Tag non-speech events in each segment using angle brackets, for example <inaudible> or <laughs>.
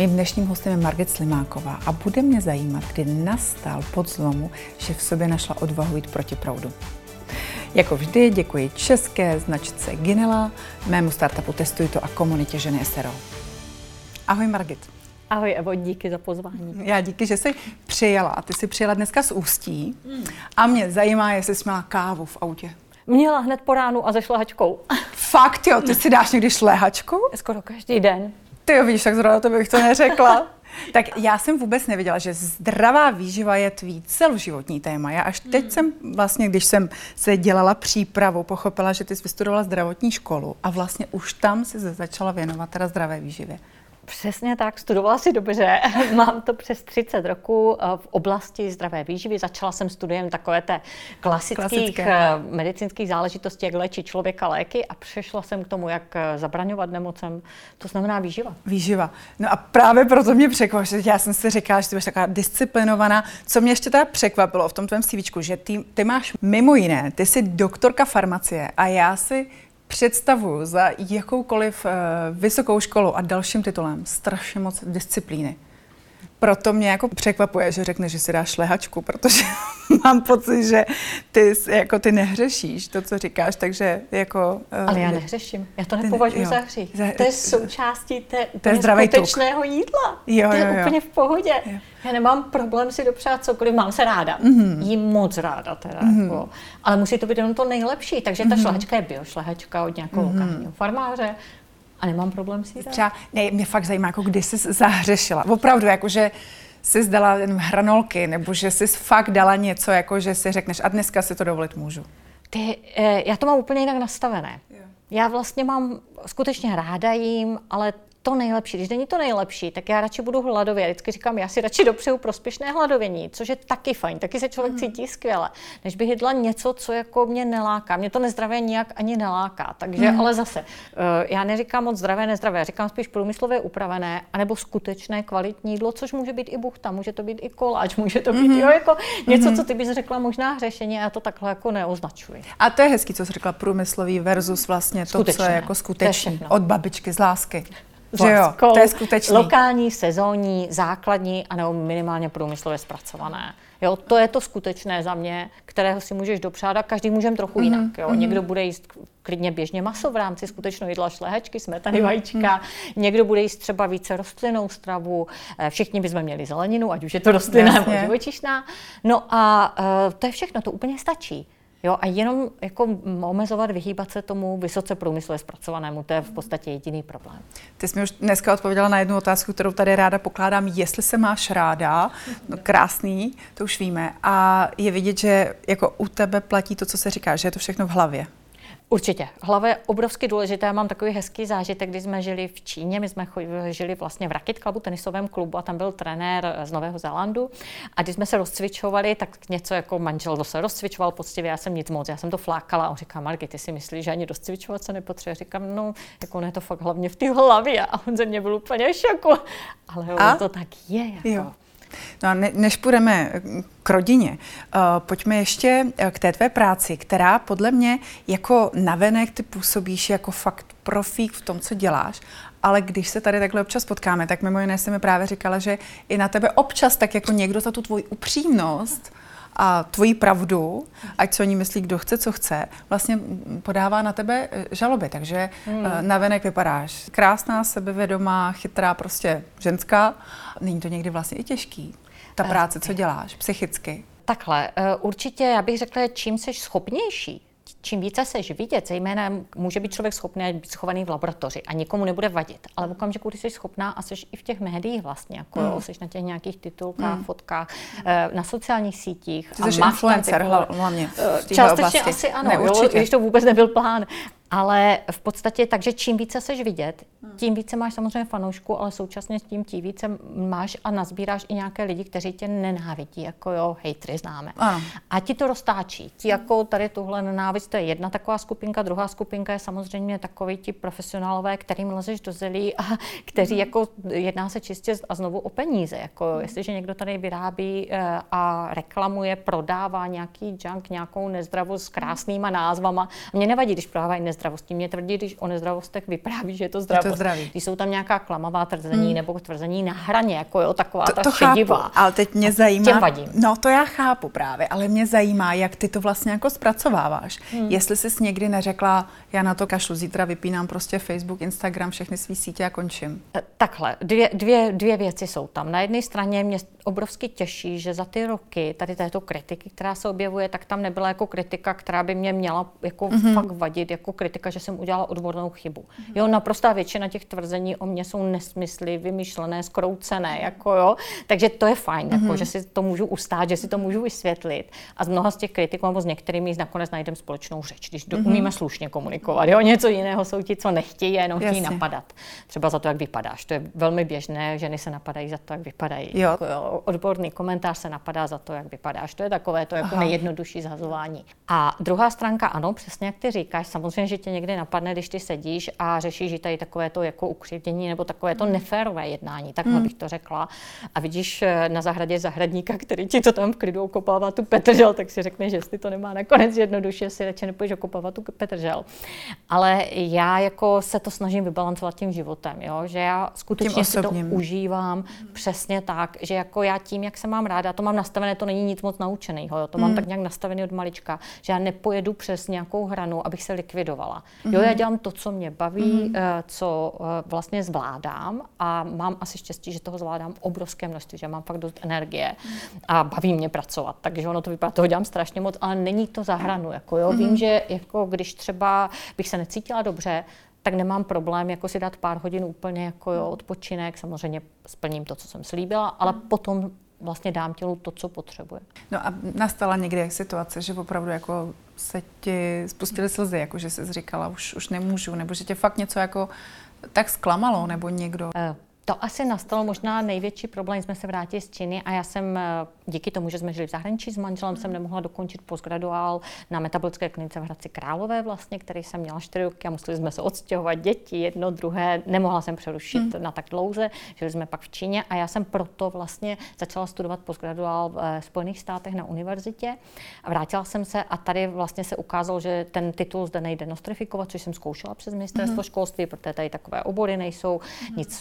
Mým dnešním hostem je Margit Slimáková a bude mě zajímat, kdy nastal podzlomu, že v sobě našla odvahu jít proti proudu. Jako vždy děkuji české značce Ginela, mému startupu Testuj to a komunitě ženy SRO. Ahoj Margit. Ahoj Evo, díky za pozvání. Já díky, že jsi přijela. Ty jsi přijela dneska z Ústí mm. a mě zajímá, jestli jsi měla kávu v autě. Měla hned po ránu a ze šlehačkou. Fakt jo, ty si dáš někdy šlehačku? Skoro každý den. Ty jo, víš, tak zrovna to bych to neřekla. <laughs> tak já jsem vůbec nevěděla, že zdravá výživa je tvý celoživotní téma. Já až teď hmm. jsem vlastně, když jsem se dělala přípravu, pochopila, že ty jsi vystudovala zdravotní školu a vlastně už tam si začala věnovat teda zdravé výživě. Přesně tak, studovala si dobře. <laughs> Mám to přes 30 roků eh, v oblasti zdravé výživy. Začala jsem studiem takové té klasických Klasické. Eh, medicínských záležitostí, jak léčit člověka léky a přešla jsem k tomu, jak eh, zabraňovat nemocem. To znamená výživa. Výživa. No a právě proto mě překvapilo, že já jsem si říkala, že ty jsi taková disciplinovaná. Co mě ještě teda překvapilo v tom tvém CV, že ty, ty máš mimo jiné, ty jsi doktorka farmacie a já si představuju za jakoukoliv uh, vysokou školu a dalším titulem strašně moc disciplíny. Proto mě jako překvapuje, že řekne, že si dáš šlehačku, protože <laughs> mám pocit, že ty, jako ty nehřešíš to, co říkáš, takže jako... Uh, Ale já nehřeším, já to nepovažuji za hřích. To je součástí té úplně skutečného jídla. Jo, to je jo, jo. úplně v pohodě. Jo. Já nemám problém si dopřát cokoliv, mám se ráda. Mm-hmm. Jím moc ráda teda. Mm-hmm. Jako. Ale musí to být jenom to nejlepší. Takže ta mm-hmm. šlehačka je biošlehačka od nějakého mm-hmm. lokálního farmáře. A nemám problém si dát. Třeba, ne, mě fakt zajímá, jako kdy jsi zahřešila. Opravdu, jakože jsi zdala jen hranolky, nebo že jsi fakt dala něco, jako že si řekneš, a dneska si to dovolit můžu. Ty, eh, já to mám úplně jinak nastavené. Já vlastně mám skutečně ráda jím, ale to nejlepší. Když není to nejlepší, tak já radši budu hladově. Vždycky říkám, já si radši dopřeju prospěšné hladovění, což je taky fajn, taky se člověk mm. cítí skvěle, než bych jedla něco, co jako mě neláká. Mě to nezdravé nijak ani neláká. Takže, mm. ale zase, eh, já neříkám moc zdravé, nezdravé, říkám spíš průmyslově upravené, anebo skutečné kvalitní jídlo, což může být i buchta, může to být i koláč, může to být mm. jo, jako něco, mm. co ty bys řekla možná řešení, a já to takhle jako neoznačuji. A to je hezký, co jsi řekla, průmyslový versus vlastně to, skutečné. co je jako skutečné. Od babičky z lásky. Že jo, to je skutečný. Lokální, sezónní, základní a nebo minimálně průmyslově zpracované. Jo, to je to skutečné za mě, kterého si můžeš dopřát a každý můžeme trochu mm-hmm. jinak. Jo. Mm-hmm. Někdo bude jíst klidně běžně maso v rámci skutečného jídla, šlehačky, smetany, mm-hmm. vajíčka. Někdo bude jíst třeba více rostlinnou stravu. Eh, všichni bychom měli zeleninu, ať už je to rostlinná nebo živočišná. No a uh, to je všechno, to úplně stačí. Jo, a jenom jako omezovat, vyhýbat se tomu vysoce průmyslově zpracovanému, to je v podstatě jediný problém. Ty jsi mi už dneska odpověděla na jednu otázku, kterou tady ráda pokládám, jestli se máš ráda, no krásný, to už víme, a je vidět, že jako u tebe platí to, co se říká, že je to všechno v hlavě. Určitě. Hlava je obrovsky důležitá. Já mám takový hezký zážitek, když jsme žili v Číně. My jsme žili vlastně v Racket Clubu, tenisovém klubu a tam byl trenér z Nového Zélandu. A když jsme se rozcvičovali, tak něco jako manžel se rozcvičoval poctivě, já jsem nic moc, já jsem to flákala. A on říká, Margit, ty si myslíš, že ani rozcvičovat se nepotřebuje? Říkám, no, jako ne to fakt hlavně v té hlavě. A on ze mě byl úplně šoku. Ale a? to tak je. Jako. Jo. No a ne, než půjdeme k rodině, uh, pojďme ještě eh, k té tvé práci, která podle mě jako navenek ty působíš jako fakt profík v tom, co děláš, ale když se tady takhle občas potkáme, tak mimo jiné jsi mi právě říkala, že i na tebe občas tak jako někdo za tu tvoji upřímnost a tvoji pravdu, ať co o ní myslí, kdo chce, co chce, vlastně podává na tebe eh, žaloby. Takže hmm. navenek vypadáš krásná, sebevědomá, chytrá, prostě ženská. Není to někdy vlastně i těžký, ta práce, co děláš, psychicky? Takhle, určitě já bych řekla, čím jsi schopnější, čím více seš vidět, zejména může být člověk schopný být schovaný v laboratoři a nikomu nebude vadit, ale v okamžiku, kdy jsi schopná a jsi i v těch médiích vlastně, jako mm. jsi na těch nějakých titulkách, mm. fotkách, eh, na sociálních sítích. Ty jsi influencer hlavně v Částečně oblasti. asi ano, ne, jo, když to vůbec nebyl plán. Ale v podstatě takže čím více seš vidět, hmm. tím více máš samozřejmě fanoušku, ale současně s tím tím více máš a nazbíráš i nějaké lidi, kteří tě nenávidí, jako jo, hejtry známe. Ano. A ti to roztáčí. Ti jako tady tuhle nenávist, to je jedna taková skupinka, druhá skupinka je samozřejmě takový ti profesionálové, kterým lezeš do zelí a <laughs> kteří hmm. jako jedná se čistě a znovu o peníze. Jako hmm. jestliže někdo tady vyrábí eh, a reklamuje, prodává nějaký junk, nějakou nezdravost s krásnýma názvama, mě nevadí, když prodávají nezdravost nezdravostí. Mě tvrdí, když o nezdravostech vypráví, že je to zdravost. Je to zdraví. Když jsou tam nějaká klamavá tvrzení hmm. nebo tvrzení na hraně, jako jo, taková to, ta to šedivá. Chápu, ale teď mě zajímá. Těm vadím. No to já chápu právě, ale mě zajímá, jak ty to vlastně jako zpracováváš. Hmm. Jestli jsi někdy neřekla, já na to kašlu, zítra vypínám prostě Facebook, Instagram, všechny své sítě a končím. Eh, takhle, dvě, dvě, dvě věci jsou tam. Na jedné straně mě obrovsky těší, že za ty roky tady této kritiky, která se objevuje, tak tam nebyla jako kritika, která by mě měla jako mm-hmm. fakt vadit, jako kritika, že jsem udělala odbornou chybu. Mm-hmm. Jo, naprostá většina těch tvrzení o mě jsou nesmysly, vymyšlené, skroucené, jako jo. Takže to je fajn, mm-hmm. jako, mhm. že si to můžu ustát, že si to můžu vysvětlit. A z mnoha z těch kritiků nebo s některými nakonec najdeme společnou řeč, když mm-hmm. umíme slušně komunikovat. Jo, něco jiného jsou ti, co nechtějí jenom chtějí napadat. Třeba za to, jak vypadáš. To je velmi běžné, ženy se napadají za to, jak vypadají. Jo. Jako, jo, odborný komentář se napadá za to, jak vypadáš. To je takové to jako Aha. nejjednodušší zhazování. A druhá stránka, ano, přesně jak ty říkáš, samozřejmě, že tě někdy napadne, když ty sedíš a řešíš, že tady takové to jako ukřivdění nebo takové to hmm. neférové jednání, tak hmm. bych to řekla. A vidíš eh, na zahradě zahradníka, který ti to tam v klidu okopává tu petržel, tak si řekne, že jestli to nemá nakonec jednoduše, si radši nepůjdeš okopávat tu petržel. Ale já jako se to snažím vybalancovat tím životem, jo? že já skutečně si to užívám hmm. přesně tak, že jako já tím, jak se mám ráda, to mám nastavené, to není nic moc naučeného, to mám mm. tak nějak nastavené od malička, že já nepojedu přes nějakou hranu, abych se likvidovala. Mm. Jo, já dělám to, co mě baví, mm. co eh, vlastně zvládám a mám asi štěstí, že toho zvládám obrovské množství, že mám fakt dost energie a baví mě pracovat. Takže ono to vypadá, toho dělám strašně moc, ale není to za hranu. Jako jo. Mm. Vím, že jako když třeba bych se necítila dobře, tak nemám problém jako si dát pár hodin úplně jako jo, odpočinek. Samozřejmě splním to, co jsem slíbila, ale potom vlastně dám tělu to, co potřebuje. No a nastala někdy situace, že opravdu jako se ti spustily slzy, jako že jsi říkala, už, už nemůžu, nebo že tě fakt něco jako tak zklamalo, nebo někdo? Uh. To asi nastalo možná největší problém, jsme se vrátili z Číny a já jsem eh, díky tomu, že jsme žili v zahraničí s manželem, jsem nemohla dokončit postgraduál na metabolické klinice v Hradci Králové vlastně, který jsem měla 4 roky a museli jsme se odstěhovat děti, jedno, druhé, nemohla jsem přerušit hmm. na tak dlouze, žili jsme pak v Číně a já jsem proto vlastně začala studovat postgraduál v eh, Spojených státech na univerzitě a vrátila jsem se a tady vlastně se ukázalo, že ten titul zde nejde nostrifikovat, což jsem zkoušela přes ministerstvo hmm. školství, protože tady takové obory nejsou, hmm. nic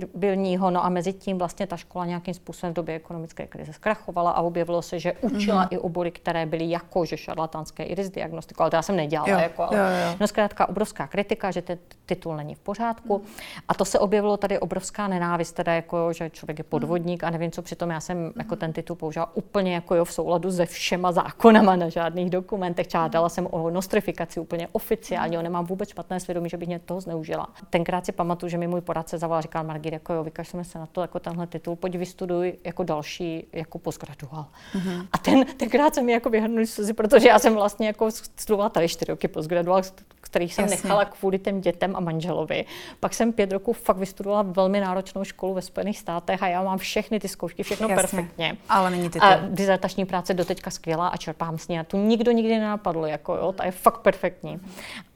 kompatibilního, no a mezi tím vlastně ta škola nějakým způsobem v době ekonomické krize zkrachovala a objevilo se, že učila mm-hmm. i obory, které byly jakože šarlatánské iris diagnostiku, ale to já jsem nedělala. Jo, jako, ale, jo, jo. No zkrátka obrovská kritika, že ten titul není v pořádku. Mm. A to se objevilo tady obrovská nenávist, teda jako, že člověk je podvodník a nevím co, přitom já jsem mm. jako ten titul použila úplně jako jo, v souladu se všema zákonama na žádných dokumentech. Čádala jsem o nostrifikaci úplně oficiálně, mm. nemám vůbec špatné svědomí, že bych mě toho zneužila. Tenkrát si pamatuju, že mi můj poradce zavolal, říkal Margit, jako jo, vykašleme se na to, jako tenhle titul, pojď vystuduj jako další, jako postgraduál. Mm-hmm. A ten, tenkrát se mi jako vyhrnul slzy, protože já jsem vlastně jako studovala tady čtyři roky postgraduál, kterých jsem Jasně. nechala kvůli těm dětem a manželovi. Pak jsem pět roků fakt vystudovala velmi náročnou školu ve Spojených státech a já mám všechny ty zkoušky, všechno Jasně. perfektně. Ale není ty A dizertační práce doteďka skvělá a čerpám s ní a tu nikdo nikdy nenapadl, jako jo, ta je fakt perfektní.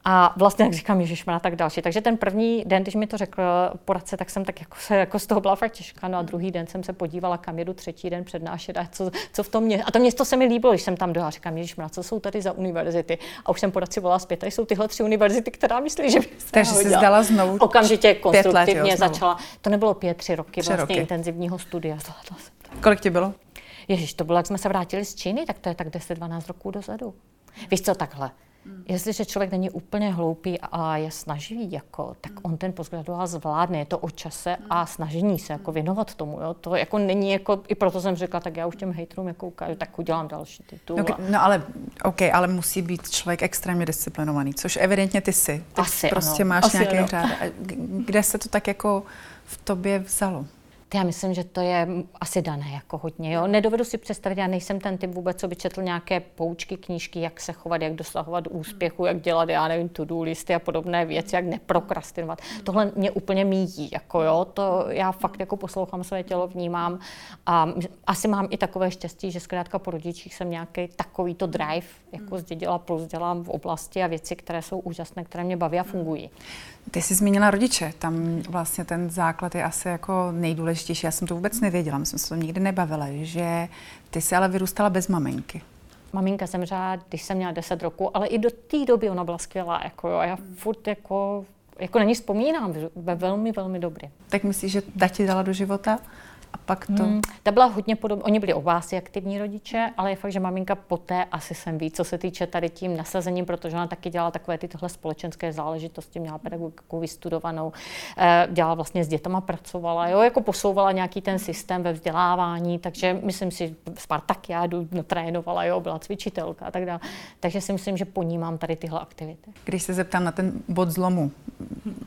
A vlastně, jak říkám, Ježíš má tak další. Takže ten první den, když mi to řekl poradce, tak jsem tak jako, se, jako z toho byla fakt těžká. No a druhý den jsem se podívala, kam jedu třetí den přednášet a co, co v tom mě. A to město se mi líbilo, když jsem tam dojela. Říkám, Ježíš co jsou tady za univerzity? A už jsem poradci volala zpět. Tady jsou tyhle tři univerzity, která myslí, že by se Takže jsi zdala znovu. Okamžitě konstruktivně let, jo, začala. To nebylo pět, tři roky tři vlastně roky. intenzivního studia. Kolik ti bylo? Ježíš, to bylo, jak jsme se vrátili z Číny, tak to je tak 10-12 roků dozadu. Víš co, takhle. Hmm. Jestliže člověk není úplně hloupý a je snaživý, jako, tak on ten postgraduál zvládne. Je to o čase a snažení se jako věnovat tomu. Jo. To jako není jako, i proto jsem řekla, tak já už těm hejtrům jako ukážu, tak udělám další titul. No, no ale, OK, ale musí být člověk extrémně disciplinovaný, což evidentně ty jsi. Ty Asi prostě ano. máš Asi nějaký řád. Kde se to tak jako v tobě vzalo? Já myslím, že to je asi dané jako hodně. Jo? Nedovedu si představit, já nejsem ten typ vůbec, co by četl nějaké poučky, knížky, jak se chovat, jak dosahovat úspěchu, jak dělat, já nevím, to-do listy a podobné věci, jak neprokrastinovat. Tohle mě úplně míjí, jako jo, to já fakt jako poslouchám své tělo, vnímám a asi mám i takové štěstí, že zkrátka po rodičích jsem nějaký takovýto drive jako zdědila, plus dělám v oblasti a věci, které jsou úžasné, které mě baví a fungují. Ty jsi zmínila rodiče, tam vlastně ten základ je asi jako nejdůležitější. Já jsem to vůbec nevěděla, my jsme se to nikdy nebavili, že ty jsi ale vyrůstala bez maminky. maminka zemřela, když jsem měla 10 roku, ale i do té doby ona byla skvělá. Jako jo, a já furt jako, jako na ní vzpomínám, ve velmi, velmi dobrý. Tak myslíš, že ta ti dala do života? A pak to... Hmm, ta byla hodně podobná. Oni byli oba asi aktivní rodiče, ale je fakt, že maminka poté asi jsem ví, co se týče tady tím nasazením, protože ona taky dělala takové ty tohle společenské záležitosti, měla pedagogiku vystudovanou, eh, dělala vlastně s dětama, pracovala, jo, jako posouvala nějaký ten systém ve vzdělávání, takže myslím si, Spartakiádu trénovala, jo, byla cvičitelka a tak dále. Takže si myslím, že po ní mám tady tyhle aktivity. Když se zeptám na ten bod zlomu,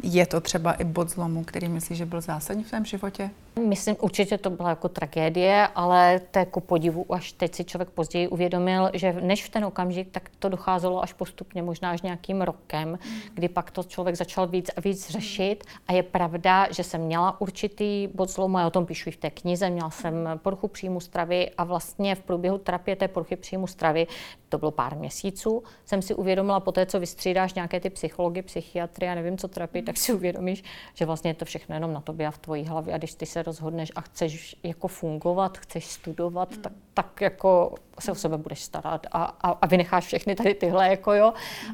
je to třeba i bod zlomu, který myslíš, že byl zásadní v tvém životě? Myslím, určitě to byla jako tragédie, ale to jako podivu až teď si člověk později uvědomil, že než v ten okamžik, tak to docházelo až postupně, možná až nějakým rokem, kdy pak to člověk začal víc a víc řešit. A je pravda, že jsem měla určitý bod zlomu, já o tom píšu i v té knize, měla jsem poruchu příjmu stravy a vlastně v průběhu terapie té poruchy příjmu stravy, to bylo pár měsíců, jsem si uvědomila po té, co vystřídáš nějaké ty psychologie, psychiatrie a nevím co terapii, tak si uvědomíš, že vlastně je to všechno jenom na tobě a v tvojí hlavě. A když ty se rozhodneš a chceš jako fungovat, chceš studovat, tak, tak jako se o sebe budeš starat a, a, a vynecháš všechny tady tyhle, jako jo,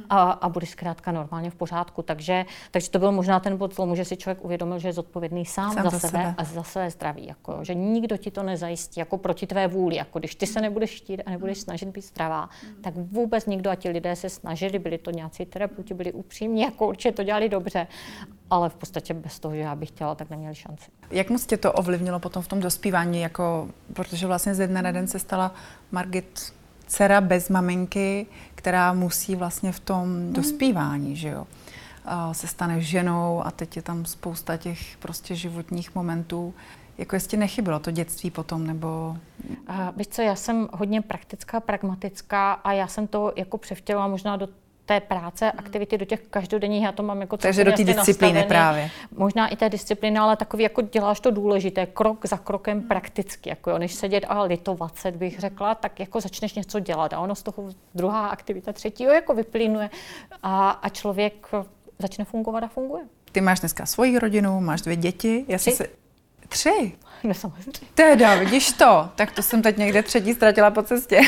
a, a budeš zkrátka normálně v pořádku. Takže, takže to byl možná ten bod zlomu, že si člověk uvědomil, že je zodpovědný sám, sám za, za sebe, sebe a za své zdraví. Jako, že nikdo ti to nezajistí jako proti tvé vůli. Jako když ty se nebudeš štít a nebudeš snažit být zdravá, tak vůbec nikdo a ti lidé se snažili, byli to nějací terapeuti, byli upřímní, jako určitě to dělali dobře, ale v podstatě bez toho, že já bych chtěla, tak neměli šanci. Jak moc tě to ovlivnilo potom v tom dospívání, jako, protože vlastně ze dne na den se stala Margit dcera bez maminky, která musí vlastně v tom hmm. dospívání, že jo, se stane ženou a teď je tam spousta těch prostě životních momentů. Jako jestli nechybilo to dětství potom, nebo... Uh, víš co, já jsem hodně praktická, pragmatická a já jsem to jako převtěla možná do té práce, hmm. aktivity do těch každodenních, já to mám jako Takže do té disciplíny nastavený. právě. Možná i té disciplíny, ale takový jako děláš to důležité, krok za krokem hmm. prakticky, jako jo, než sedět a litovat se, bych řekla, tak jako začneš něco dělat a ono z toho druhá aktivita třetího jako vyplynuje a, a člověk začne fungovat a funguje. Ty máš dneska svoji rodinu, máš dvě děti, já jsem se... Tři? <laughs> No samozřejmě. Teda, vidíš to? Tak to jsem teď někde třetí ztratila po cestě.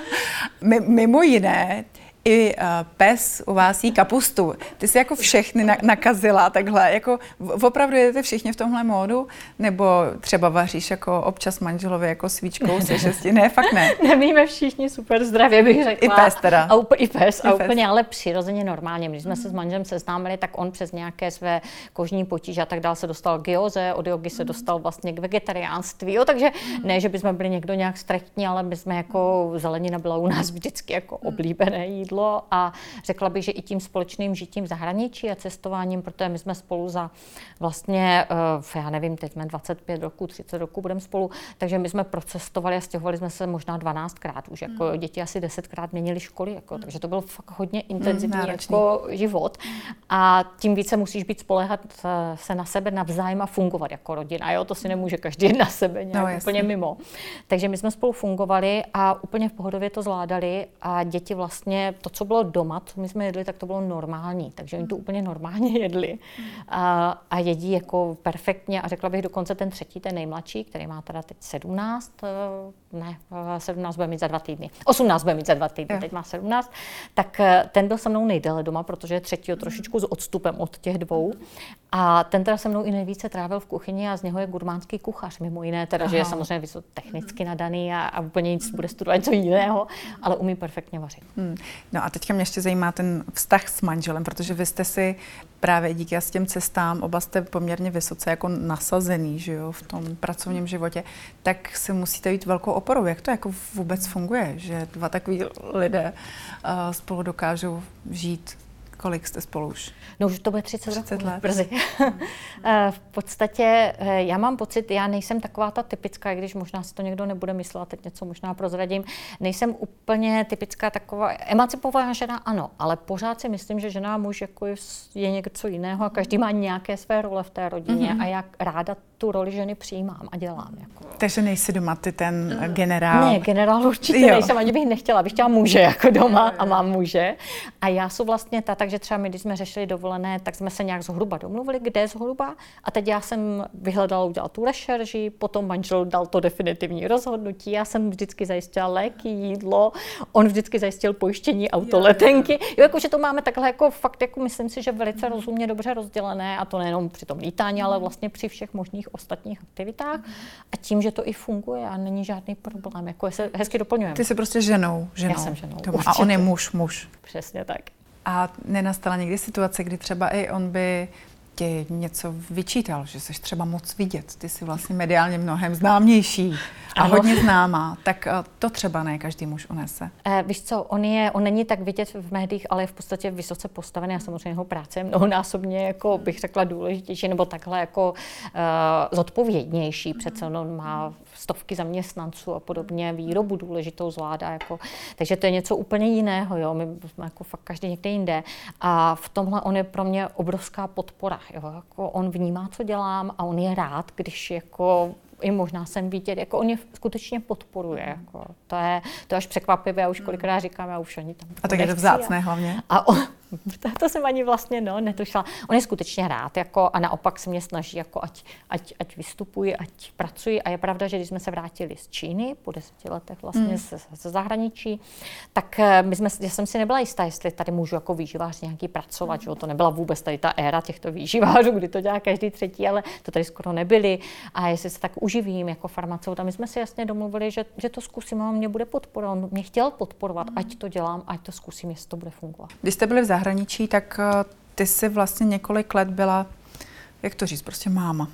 <laughs> Mimo jiné, i uh, pes u vás jí kapustu. Ty jsi jako všechny na, nakazila takhle. Jako opravdu jedete všichni v tomhle módu? Nebo třeba vaříš jako občas manželovi jako svíčkou se šesti? Ne, fakt ne. <laughs> Nevíme všichni super zdravě, bych řekla. I pes teda. A, up, I pes, I a pes. úplně, ale přirozeně normálně. Když jsme se s manželem seznámili, tak on přes nějaké své kožní potíže a tak dále se dostal k joze, od jogy se dostal vlastně k vegetariánství. Jo, takže ne, že bychom byli někdo nějak strechtní, ale my jsme jako zelenina byla u nás vždycky jako oblíbené jídlo jídlo a řekla bych, že i tím společným žitím v zahraničí a cestováním, protože my jsme spolu za vlastně, eh, já nevím, teď jsme 25 roků, 30 roků budeme spolu, takže my jsme procestovali a stěhovali jsme se možná 12krát už, jako hmm. děti asi 10krát měnili školy, jako, takže to byl fakt hodně hmm, intenzivní hmm, jako život a tím více musíš být spolehat eh, se na sebe navzájem a fungovat jako rodina, jo, to si nemůže každý na sebe nějak no, úplně mimo. Takže my jsme spolu fungovali a úplně v pohodově to zvládali a děti vlastně to, co bylo doma, co my jsme jedli, tak to bylo normální. Takže oni to úplně normálně <laughs> jedli. A, a jedí jako perfektně. A řekla bych dokonce ten třetí, ten nejmladší, který má teda teď 17, eh, ne, 17 bude mít za dva týdny. 18 bude mít za dva týdny, teď má 17. Tak eh, ten byl se mnou nejdéle doma, protože je třetí trošičku s odstupem od těch dvou. A ten teda se mnou i nejvíce trávil v kuchyni a z něho je gurmánský kuchař, mimo jiné, teda, Aha. že je samozřejmě vysoce technicky nadaný a, a úplně nic bude studovat něco jiného, ale umí perfektně vařit. Hmm. No a teďka mě ještě zajímá ten vztah s manželem, protože vy jste si právě díky s těm cestám, oba jste poměrně vysoce jako nasazený, že jo, v tom pracovním životě, tak se musíte být velkou oporou. Jak to jako vůbec funguje, že dva takový lidé uh, spolu dokážou žít Kolik jste spolu už? No už to bude 30, 30 let. Brzy. <laughs> Eh, v podstatě eh, já mám pocit, já nejsem taková ta typická, když možná si to někdo nebude myslet, teď něco možná prozradím, nejsem úplně typická taková, emancipovaná žena ano, ale pořád si myslím, že žena a muž jako je něco jiného a každý má nějaké své role v té rodině mm-hmm. a já ráda tu roli ženy přijímám a dělám. Jako. Takže nejsi doma ty ten generál? Ne, generál určitě jo. nejsem, ani bych nechtěla, bych chtěla muže jako doma a mám muže. A já jsem vlastně ta, tak, že třeba my, když jsme řešili dovolené, tak jsme se nějak zhruba domluvili, kde zhruba. A teď já jsem vyhledala, udělala tu rešerži, potom manžel dal to definitivní rozhodnutí. Já jsem vždycky zajistila léky, jídlo, on vždycky zajistil pojištění autoletenky. Jo, jakože to máme takhle jako fakt, jako myslím si, že velice rozumně dobře rozdělené a to nejenom při tom lítání, ale vlastně při všech možných ostatních aktivitách. A tím, že to i funguje a není žádný problém, jako se hezky doplňujeme. Ty jsi prostě ženou, ženou. Já jsem ženou. A on je muž, muž. Přesně tak. A nenastala někdy situace, kdy třeba i on by ti něco vyčítal, že jsi třeba moc vidět, ty jsi vlastně mediálně mnohem známější a ano. hodně známá, tak eh, to třeba ne každý muž unese. Eh, víš co, on, je, on není tak vidět v médiích, ale je v podstatě vysoce postavený a samozřejmě jeho práce je mnohonásobně, jako bych řekla, důležitější nebo takhle jako uh, zodpovědnější. Přece on má stovky zaměstnanců a podobně, výrobu důležitou zvládá. Jako, takže to je něco úplně jiného, jo? my jsme jako fakt každý někde jinde. A v tomhle on je pro mě obrovská podpora. Jo? Jako on vnímá, co dělám a on je rád, když jako i možná jsem vidět, jako on je skutečně podporuje. Jako. To, je, to je až překvapivé, já už kolikrát říkám, já už ani tam A tak je to vzácné a, hlavně. A on, <laughs> to jsem ani vlastně no, netušila. On je skutečně rád jako, a naopak se mě snaží, jako ať, ať, ať vystupuji, ať pracuji. A je pravda, že když jsme se vrátili z Číny po deseti letech vlastně mm. ze, ze zahraničí, tak eh, my jsme, já jsem si nebyla jistá, jestli tady můžu jako výživář nějaký pracovat. Že? To nebyla vůbec tady ta éra těchto výživářů, kdy to dělá každý třetí, ale to tady skoro nebyli. A jestli se tak uživím jako farmaceut. A my jsme si jasně domluvili, že, že to zkusím a on mě bude podporovat. On mě chtěl podporovat, mm. ať to dělám, ať to zkusím, jestli to bude fungovat. Když jste byli v zahraničí, tak eh, ty jsi vlastně několik let byla, jak to říct, prostě máma.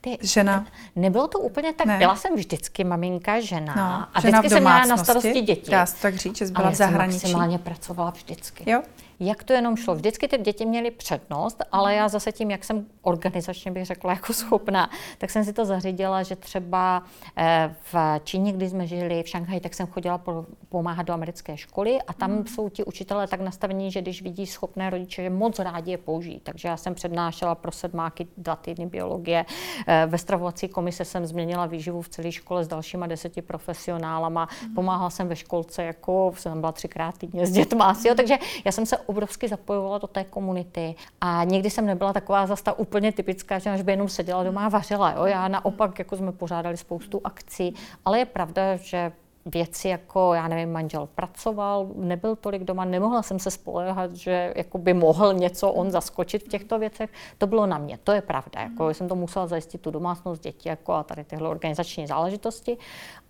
Ty, žena. Nebylo to úplně tak. Ne. Byla jsem vždycky maminka, žena. No, a žena vždycky jsem měla na starosti děti. Dá se tak říct, že jsi byla ale v zahraničí. jsem maximálně pracovala vždycky. Jo? Jak to jenom šlo. Vždycky ty děti měly přednost, ale já zase tím, jak jsem organizačně bych řekla jako schopná, tak jsem si to zařídila, že třeba eh, v Číně, kdy jsme žili v Šanghaji, tak jsem chodila pomáhat do americké školy a tam mm. jsou ti učitelé tak nastavení, že když vidí schopné rodiče, že moc rádi je použijí. Takže já jsem přednášela pro sedmáky dva týdny biologie. Eh, ve stravovací komise jsem změnila výživu v celé škole s dalšíma deseti profesionálama. Mm. Pomáhala jsem ve školce, jako jsem byla třikrát týdně s dětma. Mm. Takže já jsem se obrovsky zapojovala do té komunity a nikdy jsem nebyla taková zase ta úplně typická, že až by jenom seděla doma a vařila. Jo? Já naopak, jako jsme pořádali spoustu akcí, ale je pravda, že věci jako, já nevím, manžel pracoval, nebyl tolik doma, nemohla jsem se spolehat, že jako by mohl něco on zaskočit v těchto věcech. To bylo na mě, to je pravda. Jako, jsem to musela zajistit tu domácnost, děti jako a tady tyhle organizační záležitosti,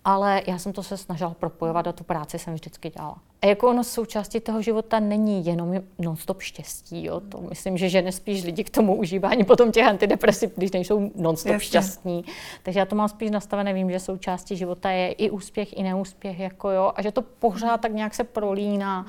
ale já jsem to se snažila propojovat a tu práci jsem vždycky dělala. A jako ono součástí toho života není jenom non-stop štěstí. Jo? To myslím, že žene spíš lidi k tomu užívání potom těch antidepresiv, když nejsou non-stop Jasně. šťastní. Takže já to mám spíš nastavené, vím, že součástí života je i úspěch, i neúspěch, jako jo, a že to pořád tak nějak se prolíná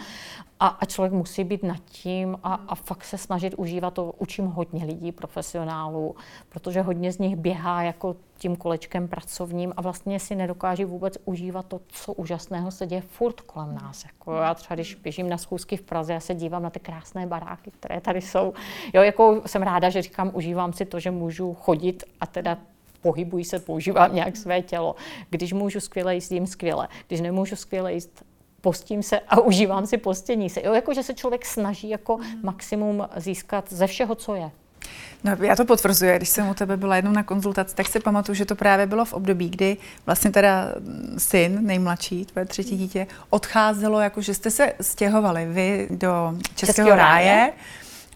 a, a člověk musí být nad tím a, a fakt se snažit užívat to. Učím hodně lidí, profesionálů, protože hodně z nich běhá jako tím kolečkem pracovním a vlastně si nedokáží vůbec užívat to, co úžasného se děje furt kolem nás. Jako já třeba, když běžím na schůzky v Praze, já se dívám na ty krásné baráky, které tady jsou. Jo, jako jsem ráda, že říkám, užívám si to, že můžu chodit a teda pohybuji se, používám nějak své tělo. Když můžu skvěle jíst, jím skvěle. Když nemůžu skvěle jíst, postím se a <laughs> užívám si postění se. Jo, jako, že se člověk snaží jako maximum získat ze všeho, co je. No, já to potvrzuji, když jsem u tebe byla jednou na konzultaci, tak si pamatuju, že to právě bylo v období, kdy vlastně teda syn, nejmladší, tvoje třetí dítě, odcházelo, jako že jste se stěhovali vy do Českého, Českého ráje, ráje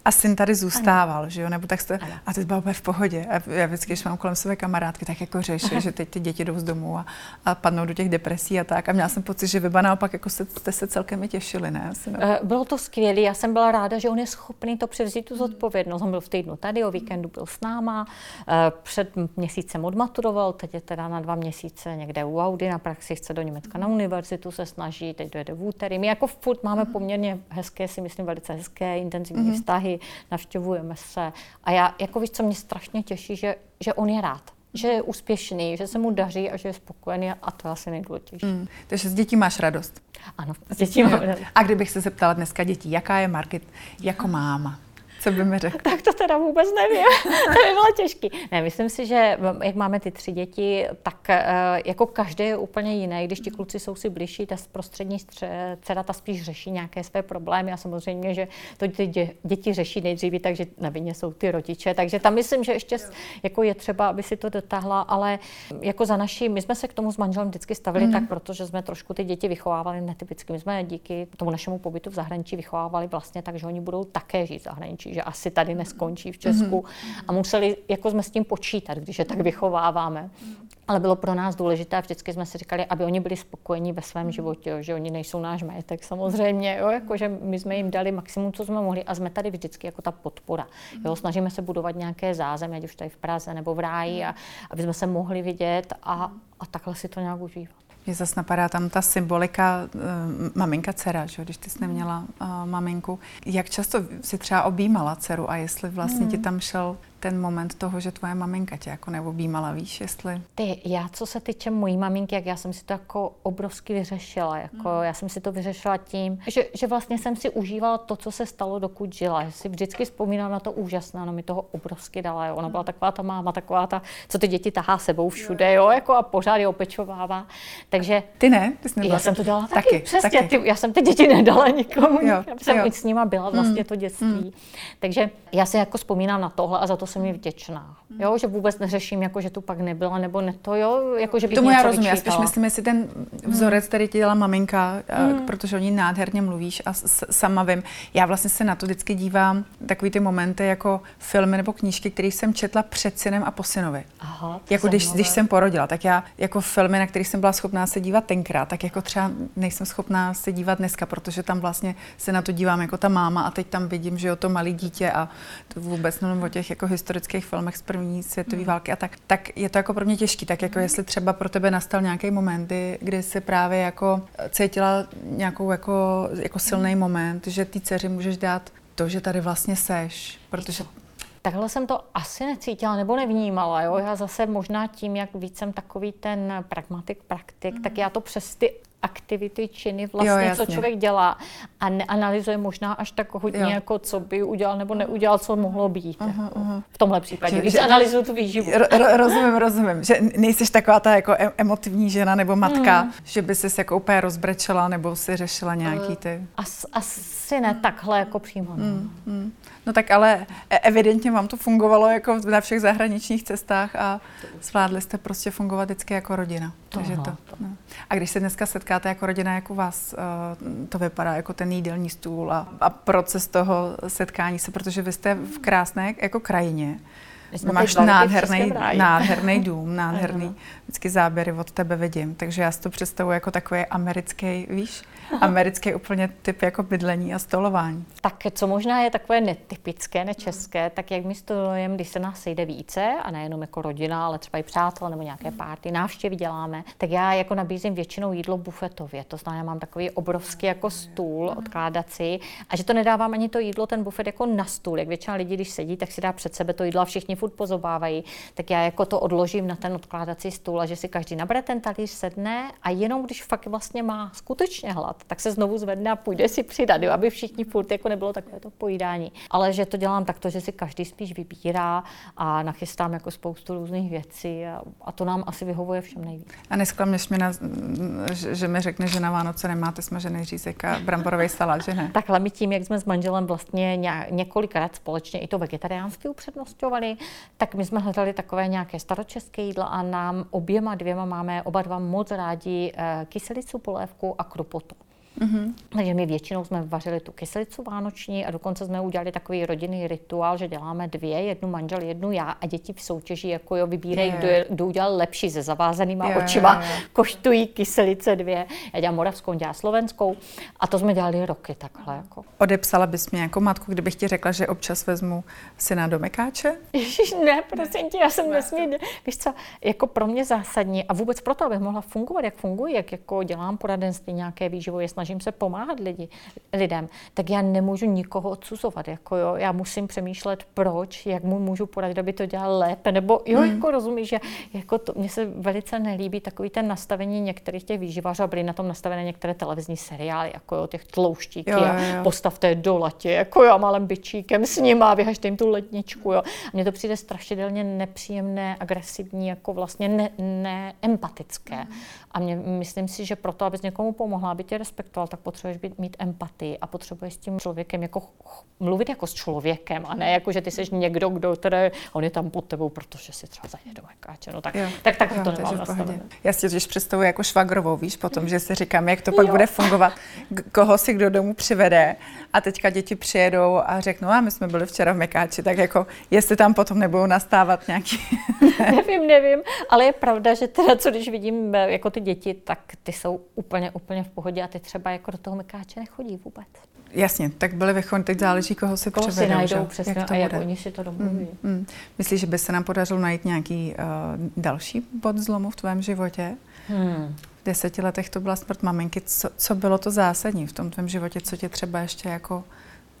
a syn tady zůstával, ano. že jo, nebo tak jste, ano. a ty byla úplně v pohodě. A já vždycky, když mám kolem sebe kamarádky, tak jako řeší, že teď ty děti jdou z domu a, a padnou do těch depresí a tak. A měla jsem pocit, že vyba naopak jako se, jste se celkem i těšili, ne? Asi ne? Bylo to skvělé, já jsem byla ráda, že on je schopný to převzít tu zodpovědnost. On byl v týdnu tady, o víkendu byl s náma, eh, před měsícem odmaturoval, teď je teda na dva měsíce někde u Audi na praxi, chce do Německa na univerzitu se snaží, teď dojede v úterý. My jako furt máme poměrně hezké, si myslím, velice hezké, intenzivní mm-hmm. vztahy navštěvujeme se. A já, jako víš, co mě strašně těší, že, že on je rád že je úspěšný, že se mu daří a že je spokojený a to je asi nejdůležitější. Mm. Takže s dětí máš radost? Ano, s dětí mám radost. <laughs> A kdybych se zeptala dneska dětí, jaká je Margit jako máma? Co by mi řekl? <laughs> Tak to teda vůbec nevím. <laughs> to by bylo těžký. Ne, myslím si, že jak máme ty tři děti, tak eh, jako každý je úplně jiný. Když ti kluci jsou si blížší, ta prostřední dcera ta spíš řeší nějaké své problémy a samozřejmě, že to ty děti řeší nejdříve, takže na vině jsou ty rodiče. Takže tam myslím, že ještě jako je třeba, aby si to dotáhla, ale jako za naší, my jsme se k tomu s manželem vždycky stavili mm. tak, protože jsme trošku ty děti vychovávali netypicky. My jsme díky tomu našemu pobytu v zahraničí vychovávali vlastně tak, že oni budou také žít v zahraničí, že asi tady neskončí v Česku. Mm. A museli, jako jsme s tím počítat, když je tak vychováváme. Ale bylo pro nás důležité a vždycky jsme si říkali, aby oni byli spokojení ve svém životě, jo, že oni nejsou náš majetek samozřejmě, jo, jako, že my jsme jim dali maximum, co jsme mohli a jsme tady vždycky jako ta podpora. Jo, snažíme se budovat nějaké zázemí, ať už tady v Praze nebo v ráji, a, aby jsme se mohli vidět a, a takhle si to nějak užívat. Mě zase napadá tam ta symbolika uh, maminka dcera, že? když ty jsi neměla uh, maminku. Jak často si třeba objímala dceru a jestli vlastně hmm. ti tam šel ten moment toho, že tvoje maminka tě jako neobjímala, víš, jestli... Ty, já co se týče mojí maminky, jak já jsem si to jako obrovsky vyřešila, jako mm. já jsem si to vyřešila tím, že, že vlastně jsem si užívala to, co se stalo, dokud žila. Já si vždycky vzpomínám na to úžasné, no mi toho obrovsky dala, jo. Ona byla taková ta máma, taková ta, co ty děti tahá sebou všude, jo, jako a pořád je opečovává. Takže... Ty ne? Ty jsi já jsem to dělala taky, taky přesně. Taky. Ty, já jsem ty děti nedala nikomu, jo, já jsem jo. s nima byla vlastně mm. to dětství. Mm. Takže já si jako vzpomínám na tohle a za to jsem mi vděčná. Jo, že vůbec neřeším, jako že tu pak nebyla, nebo ne to, jo, jako že bych Tomu já rozumím, já spíš myslím, jestli ten vzorec, který ti dělala maminka, hmm. protože o ní nádherně mluvíš a sama vím. Já vlastně se na to vždycky dívám, takový ty momenty jako filmy nebo knížky, které jsem četla před synem a po synovi. Aha, jako když, když jsem porodila, tak já jako filmy, na které jsem byla schopná se dívat tenkrát, tak jako třeba nejsem schopná se dívat dneska, protože tam vlastně se na to dívám jako ta máma a teď tam vidím, že jo, to malé dítě a to vůbec nevím o těch jako historických filmech z první světové mm. války a tak, tak je to jako pro mě těžký. Tak jako jestli třeba pro tebe nastal nějaký moment, kdy, kdy jsi právě jako cítila nějakou jako, jako silný moment, že ty dceři můžeš dát to, že tady vlastně seš, protože Takhle jsem to asi necítila nebo nevnímala. Jo? Já zase možná tím, jak víc jsem takový ten pragmatik, praktik, mm. tak já to přes ty aktivity, činy, vlastně, jo, co člověk dělá a neanalyzuje možná až tak hodně, jo. jako co by udělal nebo neudělal, co mohlo být. Uh-huh, jako. uh-huh. V tomhle případě, že, když že, analyzuju tu výživu. Ro, rozumím, rozumím, že nejsi taková ta jako emotivní žena nebo matka, mm. že by se jako úplně rozbrečela nebo si řešila nějaký ty... As, asi ne takhle jako přímo. No. Mm, mm. No tak ale e, evidentně vám to fungovalo jako na všech zahraničních cestách a zvládli jste prostě fungovat vždycky jako rodina. Takže to, no. A když se dneska setkáte jako rodina, jak u vás uh, to vypadá, jako ten jídelní stůl a, a proces toho setkání se, protože vy jste v krásné jako krajině, Máš nádherný, <laughs> nádherný dům, nádherný. Vždycky záběry od tebe vidím. Takže já si to představuji jako takový americký, víš, <laughs> americký úplně typ jako bydlení a stolování. Tak co možná je takové netypické, nečeské, tak jak my stolujeme, když se nás sejde více, a nejenom jako rodina, ale třeba i přátelé nebo nějaké párty, návštěvy děláme, tak já jako nabízím většinou jídlo bufetově. To znamená, mám takový obrovský jako stůl odkládací a že to nedávám ani to jídlo, ten bufet jako na stůl. Jak většina lidí, když sedí, tak si dá před sebe to jídlo a všichni furt pozobávají, tak já jako to odložím na ten odkládací stůl a že si každý nabere ten talíř, sedne a jenom když fakt vlastně má skutečně hlad, tak se znovu zvedne a půjde si přidat, jo, aby všichni furt jako nebylo takové to pojídání. Ale že to dělám takto, že si každý spíš vybírá a nachystám jako spoustu různých věcí a, a to nám asi vyhovuje všem nejvíc. A nesklamněš mi, na, že, že mi řekne, že na Vánoce nemáte smažený řízek a bramborový salát, že ne? <laughs> Takhle my tím, jak jsme s manželem vlastně několikrát společně i to vegetariánství upřednostňovali, tak my jsme hledali takové nějaké staročeské jídla a nám oběma dvěma máme oba dva moc rádi eh, kyselicu, polévku a kropotu. Mm-hmm. Takže my většinou jsme vařili tu kyselicu vánoční a dokonce jsme udělali takový rodinný rituál, že děláme dvě, jednu manžel, jednu já a děti v soutěži jako jo, vybírají, kdo, je, kdo udělal lepší se zavázanýma je, očima, koštují kyselice dvě. Já dělám moravskou, dělám slovenskou a to jsme dělali roky takhle. Jako. Odepsala bys mě jako matku, kdybych ti řekla, že občas vezmu syna do mekáče? Ježiš, ne, prosím tě, já jsem nesmí, víš co, jako pro mě zásadní a vůbec proto, abych mohla fungovat, jak funguji, jak jako dělám poradenství nějaké výživové, snažím se pomáhat lidi, lidem, tak já nemůžu nikoho odsuzovat. Jako jo, já musím přemýšlet, proč, jak mu můžu poradit, aby to dělal lépe, nebo jo, mm. jako rozumíš, že jako to, mně se velice nelíbí takový ten nastavení některých těch výživařů a byly na tom nastavené některé televizní seriály, jako jo, těch tlouštíky jo, jo, jo. a postavte do latě, jako jo, malým byčíkem s ním a vyhažte jim tu ledničku, jo. A mně to přijde strašidelně nepříjemné, agresivní, jako vlastně ne, neempatické. Mm. A mě, myslím si, že proto, abys někomu pomohla, aby tě respektoval, tak potřebuješ být, mít empatii a potřebuješ s tím člověkem jako mluvit jako s člověkem a ne jako, že ty jsi někdo, kdo tedy, on je tam pod tebou, protože si třeba zajde do mekáče. No tak, jo, tak, tak jo, to nemám nastavené. Já si totiž představuji jako švagrovou, víš, potom, že si říkám, jak to pak jo. bude fungovat, koho si kdo domů přivede a teďka děti přijedou a řeknou, a my jsme byli včera v Mekáči, tak jako jestli tam potom nebudou nastávat nějaký... <laughs> nevím, nevím, ale je pravda, že teda co když vidím eh, jako ty děti, tak ty jsou úplně, úplně v pohodě a ty třeba jako do toho Mekáče nechodí vůbec. Jasně, tak byli bychom, teď záleží, koho si koho přivedou. si najdou že? přesně jak to a jak oni si to domluví. Mm, mm. Myslíš, že by se nám podařilo najít nějaký uh, další bod zlomu v tvém životě? Hmm. V deseti letech to byla smrt maminky. Co, co bylo to zásadní v tom tvém životě, co tě třeba ještě jako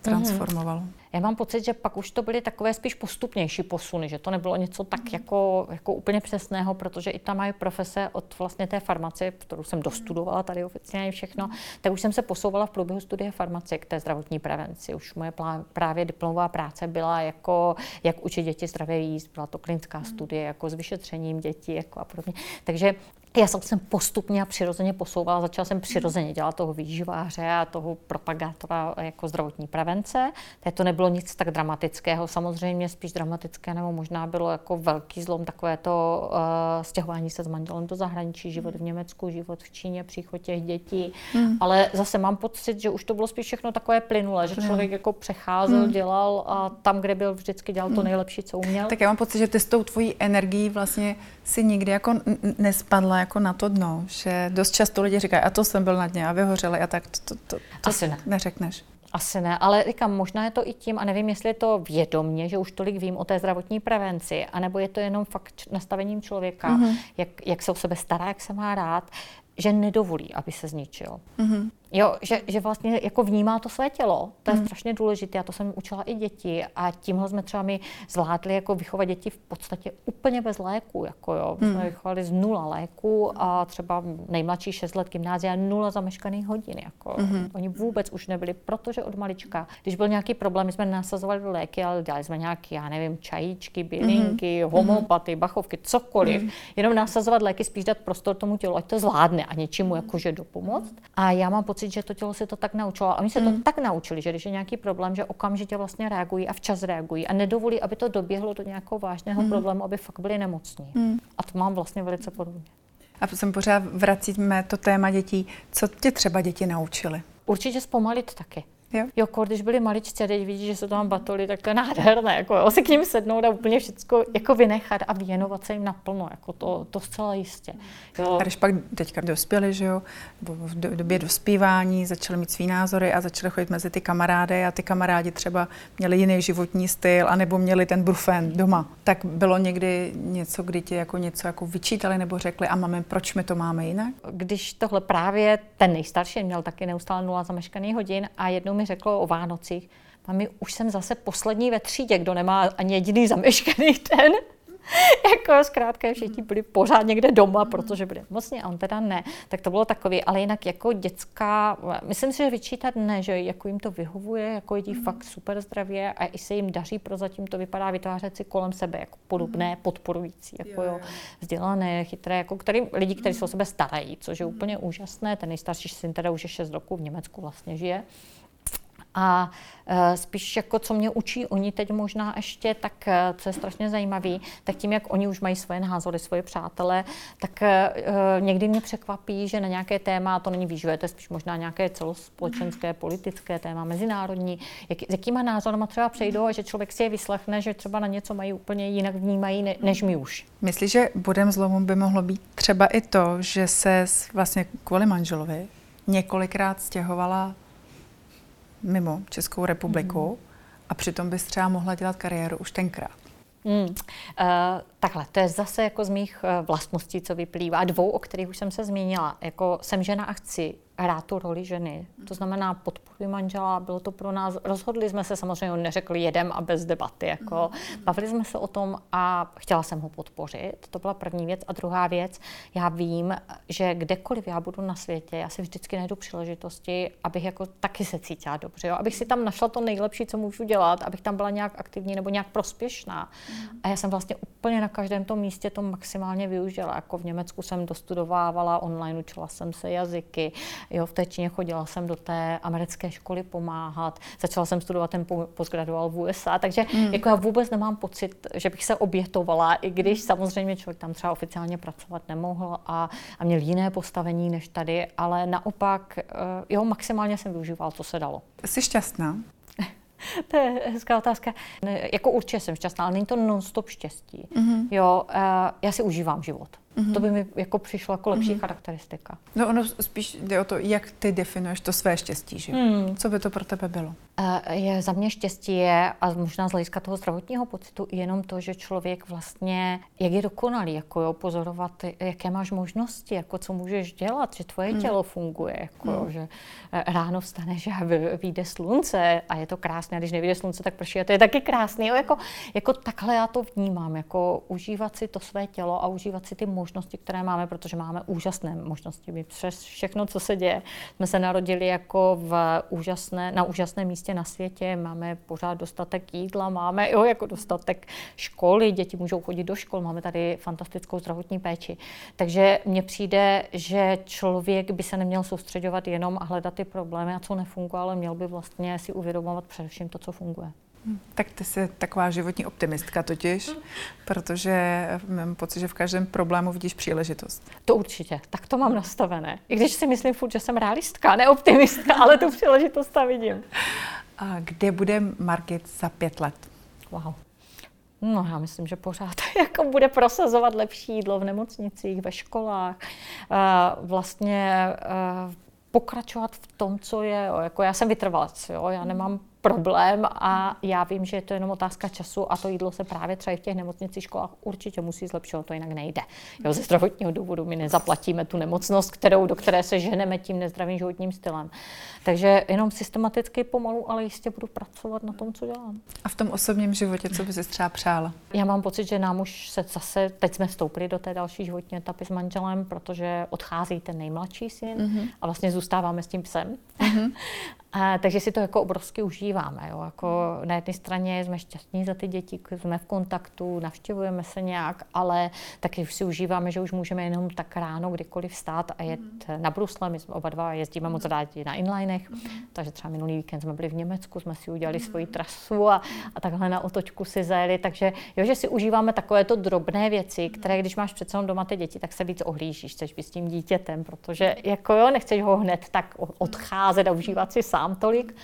transformovalo? Mm-hmm. Já mám pocit, že pak už to byly takové spíš postupnější posuny, že to nebylo něco tak mm-hmm. jako, jako úplně přesného, protože i tam mají profese od vlastně té farmacie, kterou jsem dostudovala tady oficiálně všechno, mm-hmm. tak už jsem se posouvala v průběhu studie farmacie k té zdravotní prevenci. Už moje plá, právě diplomová práce byla jako, jak učit děti zdravě jíst, byla to klinická studie jako s vyšetřením dětí jako a podobně. Takže já jsem se postupně a přirozeně posouvala, začala jsem přirozeně dělat toho výživáře a toho propagátora jako zdravotní prevence. Teď to nebylo nic tak dramatického, samozřejmě spíš dramatické, nebo možná bylo jako velký zlom takové to uh, stěhování se s manželem do zahraničí, život v Německu, život v Číně, příchod těch dětí. Hmm. Ale zase mám pocit, že už to bylo spíš všechno takové plynulé, že člověk jako přecházel, hmm. dělal a tam, kde byl, vždycky dělal to hmm. nejlepší, co uměl. Tak já mám pocit, že ty s tou tvojí energií vlastně si nikdy jako nespadla jako na to dno, že dost často lidi říkají, a to jsem byl na dně a vyhořeli a tak to, to, to, to Asi ne. neřekneš. Asi ne, ale říkám, možná je to i tím, a nevím, jestli je to vědomně, že už tolik vím o té zdravotní prevenci, anebo je to jenom fakt nastavením člověka, mm-hmm. jak, jak se o sebe stará, jak se má rád, že nedovolí, aby se zničil. Mm-hmm. Jo, že, že vlastně jako vnímá to své tělo, to je mm. strašně důležité a to jsem učila i děti a tímhle jsme třeba my zvládli jako vychovat děti v podstatě úplně bez léku, jako jo, my jsme vychovali z nula léku a třeba nejmladší 6 let gymnázia nula zameškaných hodin, jako mm. oni vůbec už nebyli, protože od malička, když byl nějaký problém, my jsme nasazovali léky, ale dělali jsme nějaké, já nevím, čajíčky, bylinky, mm. homopaty, bachovky, cokoliv, mm. jenom nasazovat léky, spíš dát prostor tomu tělu, ať to zvládne a něčemu jakože dopomoct. A já mám pocit, že to tělo se to tak naučilo. A oni se mm. to tak naučili, že když je nějaký problém, že okamžitě vlastně reagují a včas reagují a nedovolí, aby to doběhlo do nějakého vážného mm. problému, aby fakt byli nemocní. Mm. A to mám vlastně velice podobně. A jsem pořád vracíme to téma dětí. Co tě třeba děti naučili? Určitě zpomalit taky. Jo. jo, když byli maličci a teď vidí, že se tam batoli, tak to je nádherné, jako jo, si k ním sednout a úplně všechno jako vynechat a věnovat se jim naplno, jako to, to zcela jistě. Jo. A když pak teďka dospěli, že jo, v době dospívání začali mít svý názory a začali chodit mezi ty kamarády a ty kamarádi třeba měli jiný životní styl anebo měli ten brufen doma. Tak bylo někdy něco, kdy ti jako něco jako vyčítali nebo řekli a máme, proč my to máme jinak? Když tohle právě ten nejstarší měl taky neustále nula zameškaných hodin a jednou mi řeklo o Vánocích, mami, už jsem zase poslední ve třídě, kdo nemá ani jediný zameškaný <laughs> den. <laughs> jako zkrátka všichni byli pořád někde doma, protože byli mocně, a on teda ne. Tak to bylo takový, ale jinak jako dětská, myslím si, že vyčítat ne, že jako jim to vyhovuje, jako jedí mm. fakt super zdravě a i se jim daří, prozatím to vypadá vytvářet si kolem sebe jako podobné, mm. podporující, jako jo, jo, vzdělané, chytré, jako který, lidi, kteří se o sebe starají, což je úplně úžasné. Ten nejstarší syn teda už je 6 roků v Německu vlastně žije. A e, spíš jako co mě učí oni teď možná ještě, tak e, co je strašně zajímavé, tak tím, jak oni už mají svoje názory, svoje přátele, tak e, někdy mě překvapí, že na nějaké téma, to není výživové, to je spíš možná nějaké celospolečenské, politické téma, mezinárodní, jak, s jakýma názorama třeba přejdou a že člověk si je vyslechne, že třeba na něco mají úplně jinak vnímají, ne, než my už. Myslíš, že bodem zlomu by mohlo být třeba i to, že se vlastně kvůli manželovi několikrát stěhovala mimo Českou republiku mm. a přitom bys třeba mohla dělat kariéru už tenkrát? Mm. Uh, Takhle, to je zase jako z mých eh, vlastností, co vyplývá. Dvou, o kterých už jsem se zmínila. Jako jsem žena a chci hrát tu roli ženy. To znamená podporuji manžela, bylo to pro nás, rozhodli jsme se samozřejmě, on neřekl jedem a bez debaty, jako mm-hmm. bavili jsme se o tom a chtěla jsem ho podpořit. To byla první věc. A druhá věc, já vím, že kdekoliv já budu na světě, já si vždycky najdu příležitosti, abych jako taky se cítila dobře, jo? abych si tam našla to nejlepší, co můžu dělat, abych tam byla nějak aktivní nebo nějak prospěšná. Mm-hmm. A já jsem vlastně úplně na každém tom místě to maximálně využila. Jako v Německu jsem dostudovávala online, učila jsem se jazyky, Jo, v té Číně chodila jsem do té americké školy pomáhat, začala jsem studovat ten postgraduál v USA, takže mm. jako já vůbec nemám pocit, že bych se obětovala, i když samozřejmě člověk tam třeba oficiálně pracovat nemohl a, a měl jiné postavení než tady, ale naopak, eh, jo, maximálně jsem využíval, co se dalo. Jsi šťastná? <laughs> to je hezká otázka. Ne, jako určitě jsem šťastná, ale není to non-stop štěstí. Mm-hmm. Jo, uh, já si užívám život. Mm-hmm. To by mi jako přišlo jako lepší mm-hmm. charakteristika. No ono spíš jde o to, jak ty definuješ to své štěstí, že? Mm. Co by to pro tebe bylo? Uh, je, za mě štěstí je, a možná z hlediska toho zdravotního pocitu, jenom to, že člověk vlastně, jak je dokonalý, jako jo, pozorovat, jaké máš možnosti, jako co můžeš dělat, že tvoje mm. tělo funguje, jako mm. jo, že eh, ráno vstaneš a vyjde slunce a je to krásné, a když nevyjde slunce, tak prší a to je taky krásný. Jo, jako, jako takhle já to vnímám, jako užívat si to své tělo a užívat si ty možnosti, které máme, protože máme úžasné možnosti. My přes všechno, co se děje, jsme se narodili jako v úžasné, na úžasném místě na světě, máme pořád dostatek jídla, máme jo, jako dostatek školy, děti můžou chodit do škol, máme tady fantastickou zdravotní péči. Takže mně přijde, že člověk by se neměl soustředovat jenom a hledat ty problémy a co nefunguje, ale měl by vlastně si uvědomovat především to, co funguje. Tak ty jsi taková životní optimistka totiž, protože mám pocit, že v každém problému vidíš příležitost. To určitě, tak to mám nastavené. I když si myslím furt, že jsem realistka, ne optimistka, ale tu příležitost tam vidím. A kde bude Margit za pět let? Wow. No, já myslím, že pořád <laughs> jako bude prosazovat lepší jídlo v nemocnicích, ve školách. Vlastně pokračovat v tom, co je. Jako já jsem vytrvalec, jo? já nemám problém a já vím, že je to jenom otázka času a to jídlo se právě třeba i v těch nemocnicích školách určitě musí zlepšovat, to jinak nejde. Jo, ze zdravotního důvodu my nezaplatíme tu nemocnost, kterou, do které se ženeme tím nezdravým životním stylem. Takže jenom systematicky pomalu, ale jistě budu pracovat na tom, co dělám. A v tom osobním životě, co by si třeba přála? Já mám pocit, že nám už se zase, teď jsme vstoupili do té další životní etapy s manželem, protože odchází ten nejmladší syn mm-hmm. a vlastně zůstáváme s tím psem. Mm-hmm. <laughs> A, takže si to jako obrovsky užíváme. Jo. Jako na jedné straně jsme šťastní za ty děti, jsme v kontaktu, navštěvujeme se nějak, ale taky si užíváme, že už můžeme jenom tak ráno kdykoliv vstát a jet mm. na Brusle. My jsme oba dva jezdíme mm. moc rádi na inlinech, mm. takže třeba minulý víkend jsme byli v Německu, jsme si udělali mm. svoji trasu a, a takhle na otočku si zajeli. Takže jo, že si užíváme takovéto drobné věci, které když máš přece doma ty děti, tak se víc ohlížíš, chceš být s tím dítětem, protože jako jo, nechceš ho hned tak odcházet a užívat si sám sám tolik,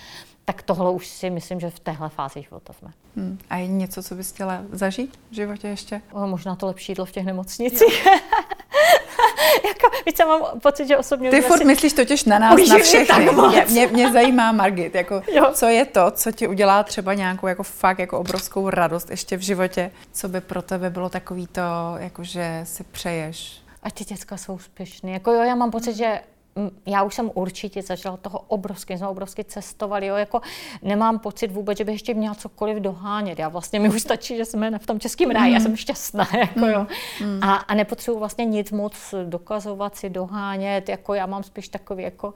tak tohle už si myslím, že v téhle fázi života jsme. Hmm. A je něco, co bys chtěla zažít v životě ještě? O, možná to lepší jídlo v těch nemocnicích. <laughs> jako, víc, mám pocit, že osobně... Ty furt si... myslíš totiž na nás, na všechny. Mě, mě, mě zajímá, Margit, jako, co je to, co ti udělá třeba nějakou jako fakt jako obrovskou radost ještě v životě, co by pro tebe bylo takový to, jako že si přeješ? Ať ty děcka jsou úspěšné. Jako jo, já mám pocit, že já už jsem určitě zažila toho obrovsky, jsme obrovsky cestovali, jo, jako nemám pocit vůbec, že bych ještě měla cokoliv dohánět. Já vlastně mi už stačí, že jsme v tom českém ráji, mm. já jsem šťastná, <laughs> jako jo. Mm. A, a nepotřebuji vlastně nic moc dokazovat si, dohánět, jako já mám spíš takový jako, uh,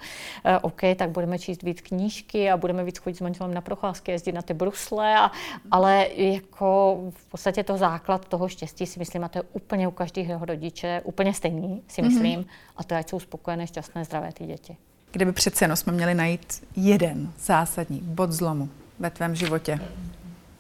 OK, tak budeme číst víc knížky a budeme víc chodit s manželem na procházky, jezdit na ty brusle, a, ale jako v podstatě to základ toho štěstí si myslím, a to je úplně u každého rodiče, úplně stejný si mhm. myslím, mm. a to ať jsou spokojené, šťastné, zdravé ty děti. Kdyby přece jenom jsme měli najít jeden zásadní bod zlomu ve tvém životě,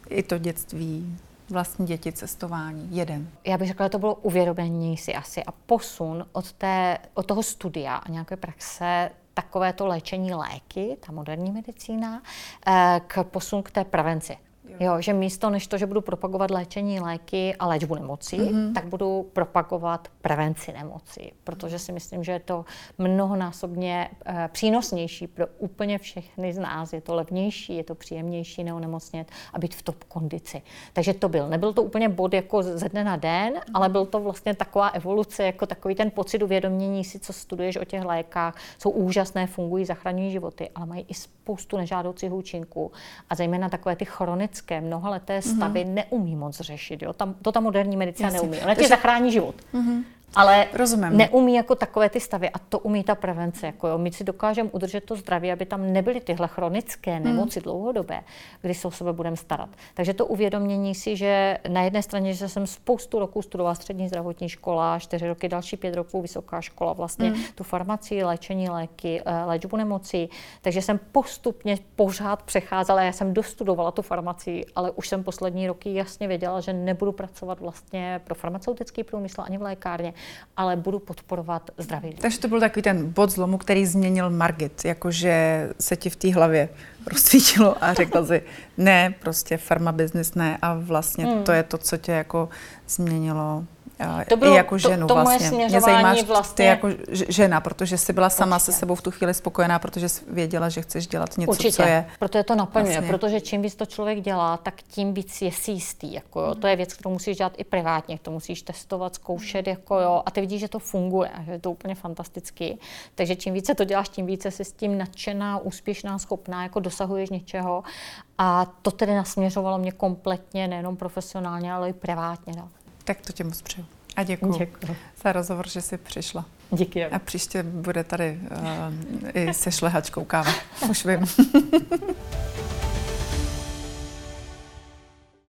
i to dětství, vlastní děti, cestování, jeden. Já bych řekla, že to bylo uvědomění si asi a posun od, té, od toho studia a nějaké praxe takové to léčení léky, ta moderní medicína, eh, k posun k té prevenci. Jo. Že místo než to, že budu propagovat léčení léky a léčbu nemocí, mm-hmm. tak budu propagovat prevenci nemocí, protože si myslím, že je to mnohonásobně e, přínosnější pro úplně všechny z nás. Je to levnější, je to příjemnější neonemocnět a být v top kondici. Takže to byl. Nebyl to úplně bod jako ze dne na den, mm-hmm. ale byl to vlastně taková evoluce, jako takový ten pocit uvědomění si, co studuješ o těch lékách, jsou úžasné, fungují, zachraňují životy, ale mají i spoustu nežádoucích účinků a zejména takové ty chronické, mnohaleté stavy mm-hmm. neumí moc řešit. Jo? Tam, to ta moderní medicína Jasně. neumí. Ona ti zachrání život. Mm-hmm ale Rozumím. neumí jako takové ty stavy a to umí ta prevence. Jako jo. My si dokážeme udržet to zdraví, aby tam nebyly tyhle chronické hmm. nemoci hmm. dlouhodobé, kdy se o sebe budeme starat. Takže to uvědomění si, že na jedné straně, že jsem spoustu roků studovala střední zdravotní škola, čtyři roky, další pět roků vysoká škola, vlastně hmm. tu farmacii, léčení léky, eh, léčbu nemocí, takže jsem postupně pořád přecházela, já jsem dostudovala tu farmacii, ale už jsem poslední roky jasně věděla, že nebudu pracovat vlastně pro farmaceutický průmysl ani v lékárně, ale budu podporovat zdraví. Takže to byl takový ten bod zlomu, který změnil Margit, jakože se ti v té hlavě <laughs> rozsvítilo a řekla si, ne, prostě farma business ne a vlastně hmm. to je to, co tě jako změnilo to bylo, jako ženu to, to vlastně. Moje Mě zajímáš vlastně... ty jako žena, protože jsi byla sama Určitě. se sebou v tu chvíli spokojená, protože jsi věděla, že chceš dělat něco, Určitě. co je... protože to naplňuje, vlastně. protože čím víc to člověk dělá, tak tím víc je si jistý. Jako jo. To je věc, kterou musíš dělat i privátně, to musíš testovat, zkoušet, jako jo, a ty vidíš, že to funguje, že je to úplně fantastický. Takže čím více to děláš, tím více jsi s tím nadšená, úspěšná, schopná, jako dosahuješ něčeho. A to tedy nasměřovalo mě kompletně, nejenom profesionálně, ale i privátně. No. Tak to tě moc přeju. A děkuji děkuji za rozhovor, že jsi přišla. Díky. A příště bude tady uh, i se šlehačkou káva. Už vím. <laughs>